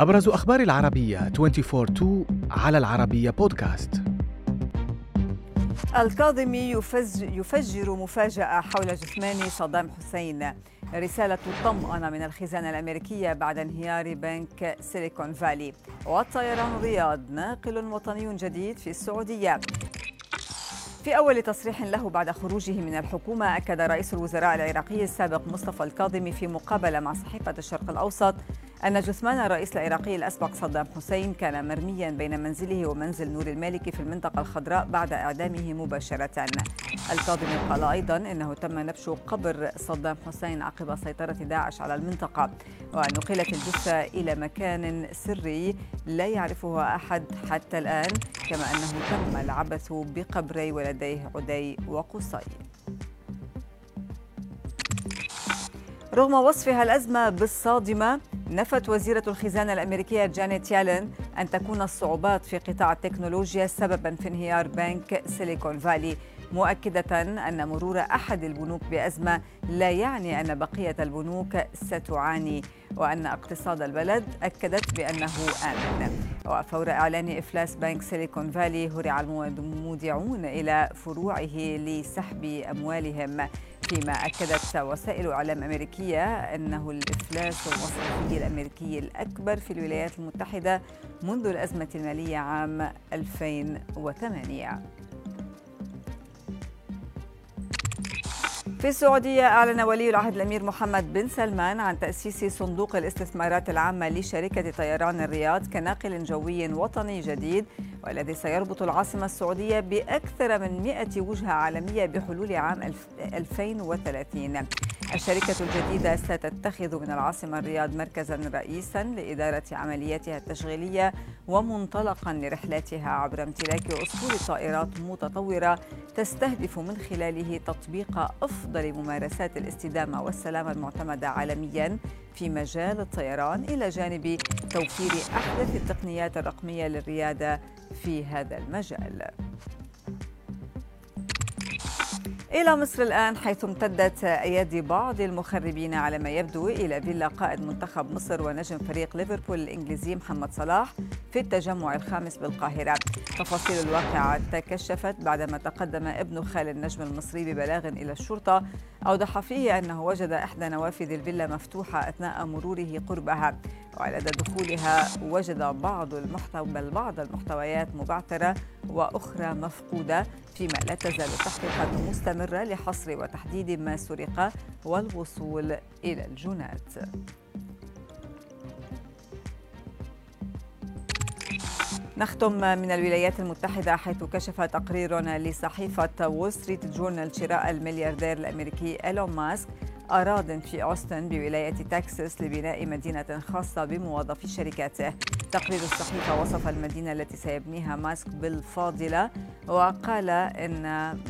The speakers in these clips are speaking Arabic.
أبرز أخبار العربية 24 على العربية بودكاست الكاظمي يفجر مفاجأة حول جثمان صدام حسين. رسالة طمأنة من الخزانة الأمريكية بعد انهيار بنك سيليكون فالي. والطيران الرياض ناقل وطني جديد في السعودية. في أول تصريح له بعد خروجه من الحكومة أكد رئيس الوزراء العراقي السابق مصطفى الكاظمي في مقابلة مع صحيفة الشرق الأوسط أن جثمان الرئيس العراقي الأسبق صدام حسين كان مرميا بين منزله ومنزل نور المالكي في المنطقة الخضراء بعد إعدامه مباشرة. الكاظمي قال أيضا أنه تم نبش قبر صدام حسين عقب سيطرة داعش على المنطقة ونقلت الجثة إلى مكان سري لا يعرفه أحد حتى الآن كما أنه تم العبث بقبري ولديه عدي وقصي. رغم وصفها الأزمة بالصادمة نفت وزيرة الخزانة الأمريكية جانيت يالن أن تكون الصعوبات في قطاع التكنولوجيا سببا في انهيار بنك سيليكون فالي مؤكدة أن مرور أحد البنوك بأزمة لا يعني أن بقية البنوك ستعاني وأن اقتصاد البلد أكدت بأنه آمن. وفور إعلان إفلاس بنك سيليكون فالي هرع المودعون إلى فروعه لسحب أموالهم. فيما أكدت وسائل إعلام أمريكية أنه الإفلاس المصرفي الأمريكي الأكبر في الولايات المتحدة منذ الأزمة المالية عام 2008 في السعودية أعلن ولي العهد الأمير محمد بن سلمان عن تأسيس صندوق الاستثمارات العامة لشركة طيران الرياض كناقل جوي وطني جديد والذي سيربط العاصمة السعودية بأكثر من 100 وجهة عالمية بحلول عام 2030 الشركة الجديدة ستتخذ من العاصمة الرياض مركزا رئيسا لإدارة عملياتها التشغيلية ومنطلقا لرحلاتها عبر امتلاك أسطول طائرات متطورة تستهدف من خلاله تطبيق أفضل ممارسات الاستدامة والسلامة المعتمدة عالميا في مجال الطيران إلى جانب توفير أحدث التقنيات الرقمية للريادة في هذا المجال. إلى مصر الآن حيث امتدت أيادي بعض المخربين على ما يبدو إلى فيلا قائد منتخب مصر ونجم فريق ليفربول الإنجليزي محمد صلاح في التجمع الخامس بالقاهرة. تفاصيل الواقعة تكشفت بعدما تقدم ابن خال النجم المصري ببلاغ إلى الشرطة. أوضح فيه أنه وجد إحدى نوافذ الفيلا مفتوحة أثناء مروره قربها. وعلى دخولها وجد بعض المحتوى بل بعض المحتويات مبعثرة وأخرى مفقودة فيما لا تزال التحقيقات مستمرة لحصر وتحديد ما سرق والوصول إلى الجنات. نختم من الولايات المتحدة حيث كشف تقرير لصحيفة وول ستريت جورنال شراء الملياردير الأمريكي إيلون ماسك أراض في أوستن بولاية تكساس لبناء مدينة خاصة بموظفي شركاته. تقرير الصحيفة وصف المدينة التي سيبنيها ماسك بالفاضلة وقال إن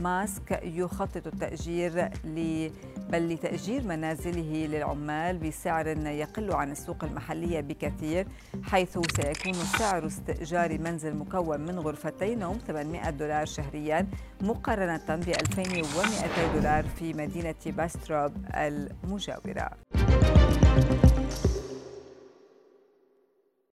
ماسك يخطط التأجير ل بل لتأجير منازله للعمال بسعر يقل عن السوق المحلية بكثير حيث سيكون سعر استئجار منزل مكون من غرفتين نوم 800 دولار شهريا مقارنة ب 2200 دولار في مدينة باستروب المجاورة.